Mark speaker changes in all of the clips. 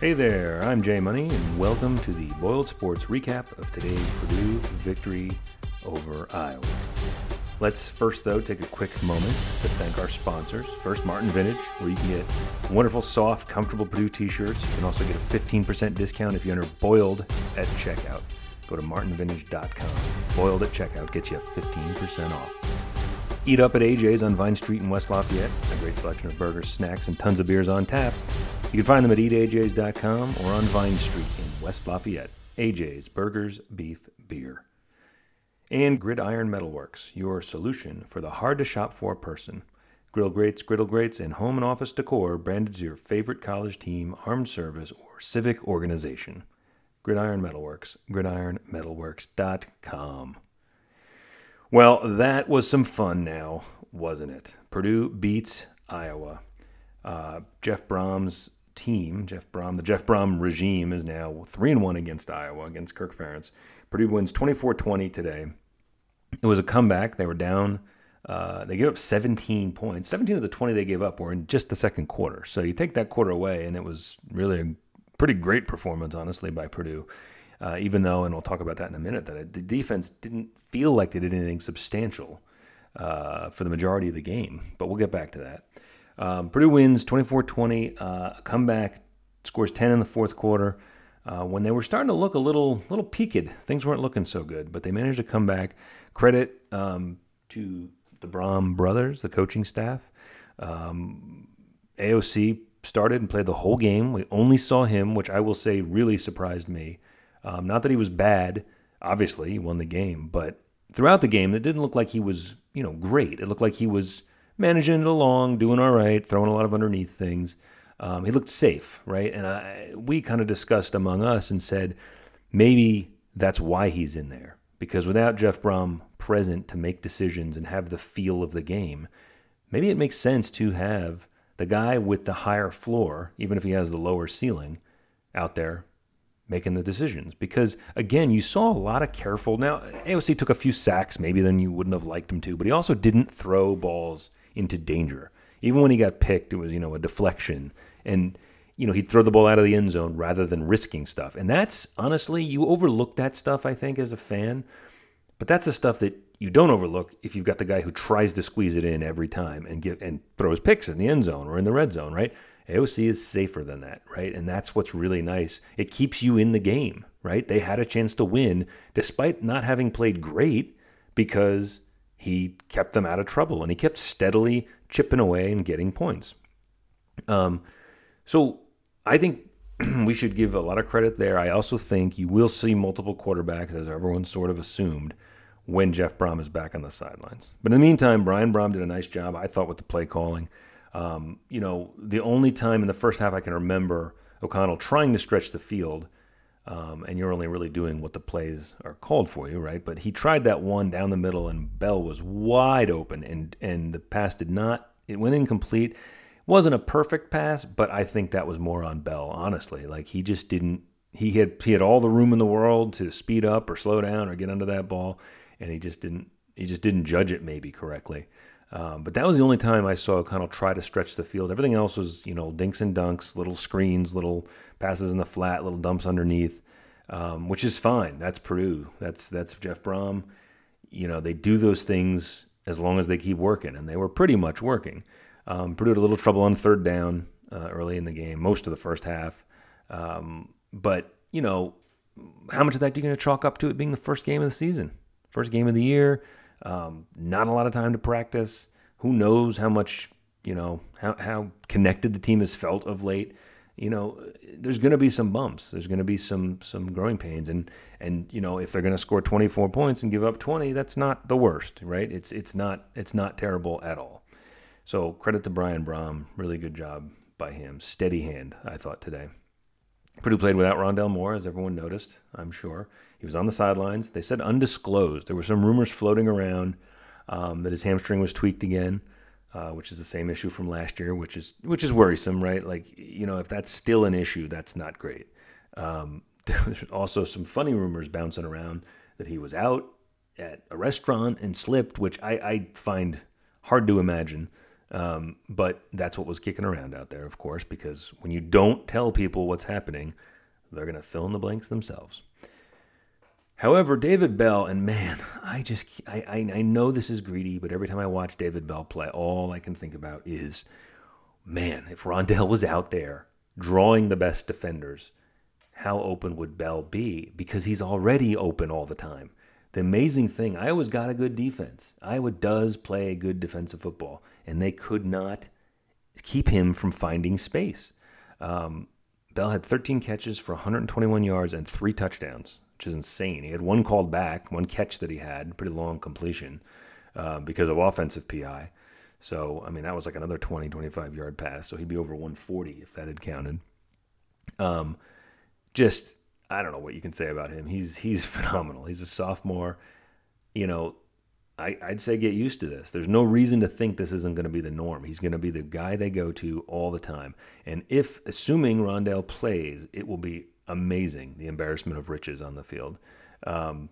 Speaker 1: Hey there, I'm Jay Money, and welcome to the Boiled Sports recap of today's Purdue victory over Iowa. Let's first, though, take a quick moment to thank our sponsors. First, Martin Vintage, where you can get wonderful, soft, comfortable Purdue t shirts. You can also get a 15% discount if you enter Boiled at checkout. Go to martinvintage.com. Boiled at checkout gets you 15% off. Eat up at AJ's on Vine Street in West Lafayette. A great selection of burgers, snacks, and tons of beers on tap. You can find them at eatajs.com or on Vine Street in West Lafayette. AJ's Burgers, Beef, Beer. And Gridiron Metalworks, your solution for the hard to shop for person. Grill grates, griddle grates, and home and office decor branded to your favorite college team, armed service, or civic organization. Gridiron Metalworks, gridironmetalworks.com. Well, that was some fun now, wasn't it? Purdue beats Iowa. Uh, Jeff Brohm's team, Jeff Brohm. the Jeff Brohm regime is now 3 and 1 against Iowa, against Kirk Ferentz. Purdue wins 24 20 today. It was a comeback. They were down. Uh, they gave up 17 points. 17 of the 20 they gave up were in just the second quarter. So you take that quarter away, and it was really a pretty great performance, honestly, by Purdue. Uh, even though, and we'll talk about that in a minute, that the defense didn't feel like they did anything substantial uh, for the majority of the game. But we'll get back to that. Um, Purdue wins 24 20, uh, comeback, scores 10 in the fourth quarter. Uh, when they were starting to look a little little peaked, things weren't looking so good, but they managed to come back. Credit um, to the Brohm brothers, the coaching staff. Um, AOC started and played the whole game. We only saw him, which I will say really surprised me. Um, not that he was bad, obviously, he won the game, but throughout the game, it didn't look like he was, you know, great. It looked like he was managing it along, doing all right, throwing a lot of underneath things. Um, he looked safe, right? And I, we kind of discussed among us and said maybe that's why he's in there because without Jeff Brohm present to make decisions and have the feel of the game, maybe it makes sense to have the guy with the higher floor, even if he has the lower ceiling, out there making the decisions. Because again, you saw a lot of careful. Now, AOC took a few sacks, maybe than you wouldn't have liked him to, but he also didn't throw balls into danger. Even when he got picked, it was you know a deflection, and you know he'd throw the ball out of the end zone rather than risking stuff. And that's honestly, you overlook that stuff. I think as a fan, but that's the stuff that you don't overlook if you've got the guy who tries to squeeze it in every time and give and throws picks in the end zone or in the red zone, right? AOC is safer than that, right? And that's what's really nice. It keeps you in the game, right? They had a chance to win despite not having played great because he kept them out of trouble and he kept steadily chipping away and getting points. Um, so I think we should give a lot of credit there. I also think you will see multiple quarterbacks, as everyone sort of assumed, when Jeff Brohm is back on the sidelines. But in the meantime, Brian Brohm did a nice job, I thought, with the play calling. Um, you know, the only time in the first half I can remember O'Connell trying to stretch the field, um, and you're only really doing what the plays are called for you, right? But he tried that one down the middle, and Bell was wide open, and and the pass did not. It went incomplete. It wasn't a perfect pass, but I think that was more on Bell, honestly. Like he just didn't. He had he had all the room in the world to speed up or slow down or get under that ball, and he just didn't. He just didn't judge it maybe correctly. Um, but that was the only time I saw O'Connell try to stretch the field. Everything else was, you know, dinks and dunks, little screens, little passes in the flat, little dumps underneath, um, which is fine. That's Purdue. That's that's Jeff Brohm. You know, they do those things as long as they keep working, and they were pretty much working. Um, Purdue had a little trouble on third down uh, early in the game, most of the first half. Um, but you know, how much of that are you going to chalk up to it being the first game of the season, first game of the year? Um, not a lot of time to practice. Who knows how much, you know, how, how connected the team has felt of late. You know, there's going to be some bumps. There's going to be some some growing pains, and and you know, if they're going to score 24 points and give up 20, that's not the worst, right? It's it's not it's not terrible at all. So credit to Brian Brohm, really good job by him. Steady hand, I thought today. Purdue played without Rondale Moore, as everyone noticed, I'm sure. He was on the sidelines. They said undisclosed. There were some rumors floating around um, that his hamstring was tweaked again, uh, which is the same issue from last year, which is which is worrisome, right? Like you know, if that's still an issue, that's not great. Um, there's also some funny rumors bouncing around that he was out at a restaurant and slipped, which I, I find hard to imagine. Um, but that's what was kicking around out there, of course, because when you don't tell people what's happening, they're going to fill in the blanks themselves. However, David Bell, and man, I just, I, I, I know this is greedy, but every time I watch David Bell play, all I can think about is, man, if Rondale was out there drawing the best defenders, how open would Bell be? Because he's already open all the time. The amazing thing, Iowa's got a good defense. Iowa does play good defensive football, and they could not keep him from finding space. Um, Bell had 13 catches for 121 yards and three touchdowns, which is insane. He had one called back, one catch that he had, pretty long completion uh, because of offensive PI. So, I mean, that was like another 20, 25 yard pass. So he'd be over 140 if that had counted. Um, just I don't know what you can say about him. He's he's phenomenal. He's a sophomore. You know, I, I'd say get used to this. There's no reason to think this isn't going to be the norm. He's going to be the guy they go to all the time. And if, assuming Rondale plays, it will be amazing. The embarrassment of riches on the field. Um,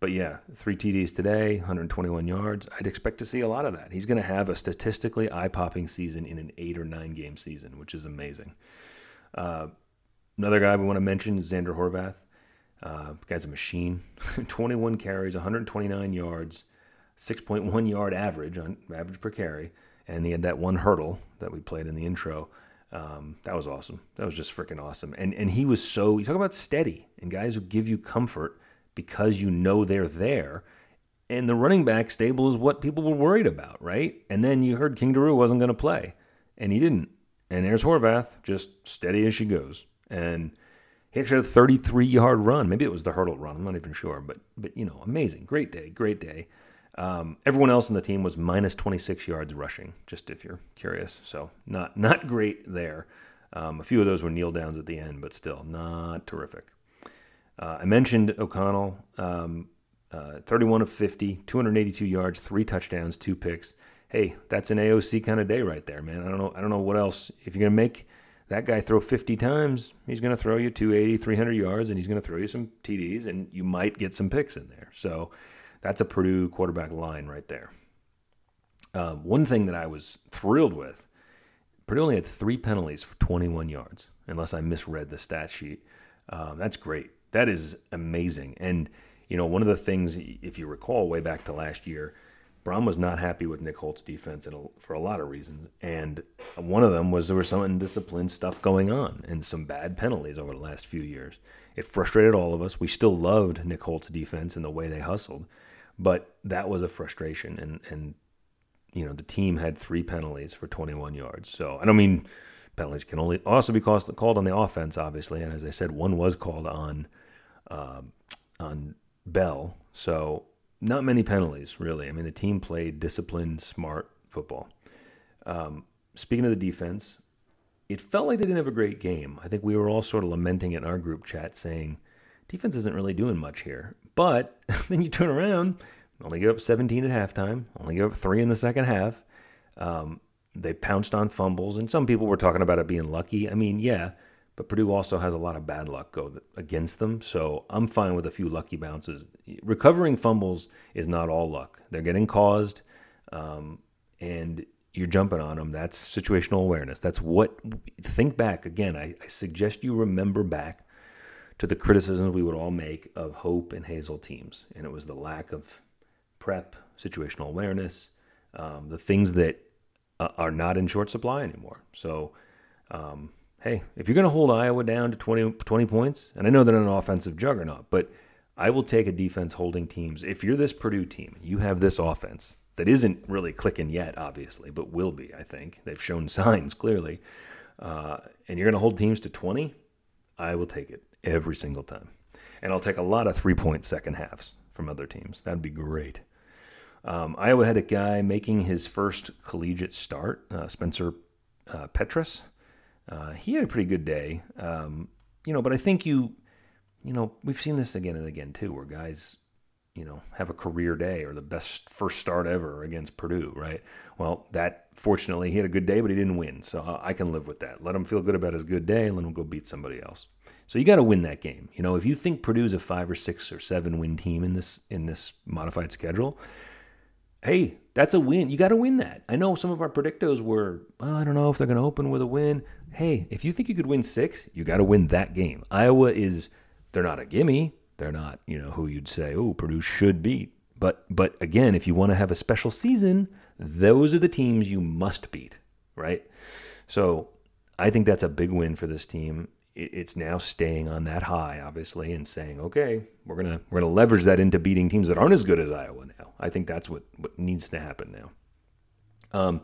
Speaker 1: but yeah, three TDs today, 121 yards. I'd expect to see a lot of that. He's going to have a statistically eye popping season in an eight or nine game season, which is amazing. Uh, Another guy we want to mention is Zander Horvath. Uh, guy's a machine. 21 carries, 129 yards, 6.1 yard average on average per carry, and he had that one hurdle that we played in the intro. Um, that was awesome. That was just freaking awesome. And and he was so you talk about steady and guys who give you comfort because you know they're there. And the running back stable is what people were worried about, right? And then you heard King Doerue wasn't going to play, and he didn't. And there's Horvath, just steady as she goes and he actually had a 33 yard run. Maybe it was the hurdle run. I'm not even sure, but but you know, amazing, great day, great day. Um, everyone else on the team was minus 26 yards rushing, just if you're curious. So not not great there. Um, a few of those were kneel downs at the end, but still not terrific. Uh, I mentioned O'Connell, um, uh, 31 of 50, 282 yards, three touchdowns, two picks. Hey, that's an AOC kind of day right there, man. I don't know. I don't know what else. If you're gonna make that guy throw 50 times, he's going to throw you 280, 300 yards, and he's going to throw you some TDs, and you might get some picks in there. So that's a Purdue quarterback line right there. Uh, one thing that I was thrilled with Purdue only had three penalties for 21 yards, unless I misread the stat sheet. Um, that's great. That is amazing. And, you know, one of the things, if you recall, way back to last year, Brohm was not happy with Nick Holt's defense for a lot of reasons, and one of them was there was some undisciplined stuff going on and some bad penalties over the last few years. It frustrated all of us. We still loved Nick Holt's defense and the way they hustled, but that was a frustration. And and you know the team had three penalties for 21 yards. So I don't mean penalties can only also be called, called on the offense, obviously. And as I said, one was called on uh, on Bell. So not many penalties, really. I mean, the team played disciplined, smart football. Um, speaking of the defense, it felt like they didn't have a great game. I think we were all sort of lamenting in our group chat saying, defense isn't really doing much here. But then you turn around, only give up 17 at halftime, only give up three in the second half. Um, they pounced on fumbles, and some people were talking about it being lucky. I mean, yeah, but Purdue also has a lot of bad luck go against them. So I'm fine with a few lucky bounces. Recovering fumbles is not all luck. They're getting caused, um, and you're jumping on them. That's situational awareness. That's what. Think back again. I, I suggest you remember back to the criticisms we would all make of Hope and Hazell teams, and it was the lack of prep, situational awareness, um, the things that uh, are not in short supply anymore. So. Um, hey, if you're going to hold Iowa down to 20, 20 points, and I know they're an offensive juggernaut, but I will take a defense holding teams. If you're this Purdue team, you have this offense that isn't really clicking yet, obviously, but will be, I think. They've shown signs clearly. Uh, and you're going to hold teams to 20, I will take it every single time. And I'll take a lot of three point second halves from other teams. That'd be great. Um, Iowa had a guy making his first collegiate start, uh, Spencer uh, Petras. Uh, he had a pretty good day, um, you know. But I think you, you know, we've seen this again and again too, where guys, you know, have a career day or the best first start ever against Purdue, right? Well, that fortunately he had a good day, but he didn't win, so I can live with that. Let him feel good about his good day, and let him go beat somebody else. So you got to win that game. You know, if you think Purdue's a five or six or seven win team in this in this modified schedule, hey, That's a win. You got to win that. I know some of our predictos were, I don't know if they're going to open with a win. Hey, if you think you could win six, you got to win that game. Iowa is, they're not a gimme. They're not, you know, who you'd say, oh, Purdue should beat. But but again, if you want to have a special season, those are the teams you must beat, right? So I think that's a big win for this team. It's now staying on that high, obviously, and saying, okay, we're gonna we're gonna leverage that into beating teams that aren't as good as Iowa now. I think that's what what needs to happen now. Um,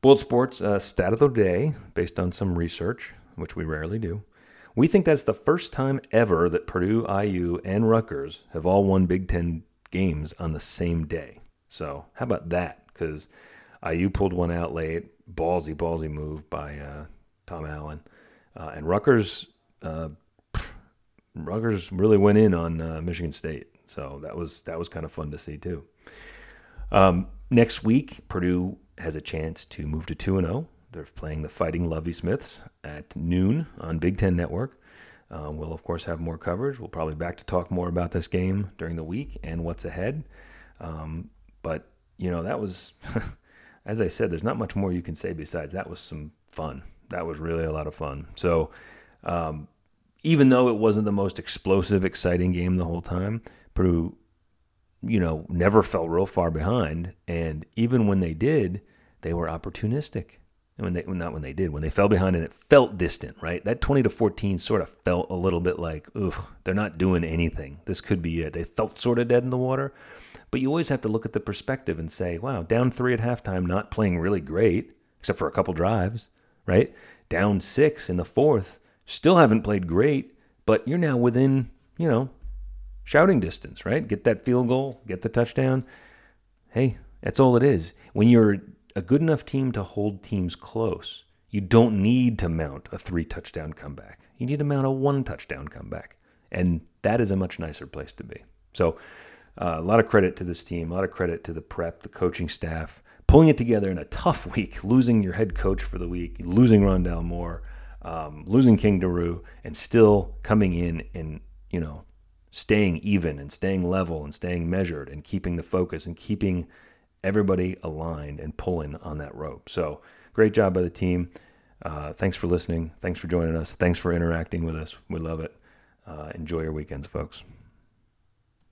Speaker 1: Boiled Sports uh, stat of the day, based on some research, which we rarely do. We think that's the first time ever that Purdue, IU, and Rutgers have all won Big Ten games on the same day. So how about that? Because IU pulled one out late, ballsy, ballsy move by uh, Tom Allen, uh, and Rutgers. Uh, Rutgers really went in on uh, Michigan State, so that was that was kind of fun to see too. Um, next week, Purdue has a chance to move to two and zero. Oh. They're playing the Fighting Lovie Smiths at noon on Big Ten Network. Uh, we'll of course have more coverage. We'll probably back to talk more about this game during the week and what's ahead. Um, but you know that was, as I said, there's not much more you can say besides that was some fun. That was really a lot of fun. So. Um, even though it wasn't the most explosive, exciting game the whole time, Purdue, you know, never fell real far behind. And even when they did, they were opportunistic. And when they, not when they did, when they fell behind and it felt distant, right? That 20 to 14 sort of felt a little bit like, ugh, they're not doing anything. This could be it. They felt sort of dead in the water. But you always have to look at the perspective and say, wow, down three at halftime, not playing really great, except for a couple drives, right? Down six in the fourth, Still haven't played great, but you're now within, you know, shouting distance, right? Get that field goal, get the touchdown. Hey, that's all it is. When you're a good enough team to hold teams close, you don't need to mount a three touchdown comeback. You need to mount a one touchdown comeback. And that is a much nicer place to be. So, uh, a lot of credit to this team, a lot of credit to the prep, the coaching staff, pulling it together in a tough week, losing your head coach for the week, losing Rondale Moore um, losing King Doerue and still coming in and you know staying even and staying level and staying measured and keeping the focus and keeping everybody aligned and pulling on that rope. So great job by the team. Uh, thanks for listening. Thanks for joining us. Thanks for interacting with us. We love it. Uh, enjoy your weekends, folks.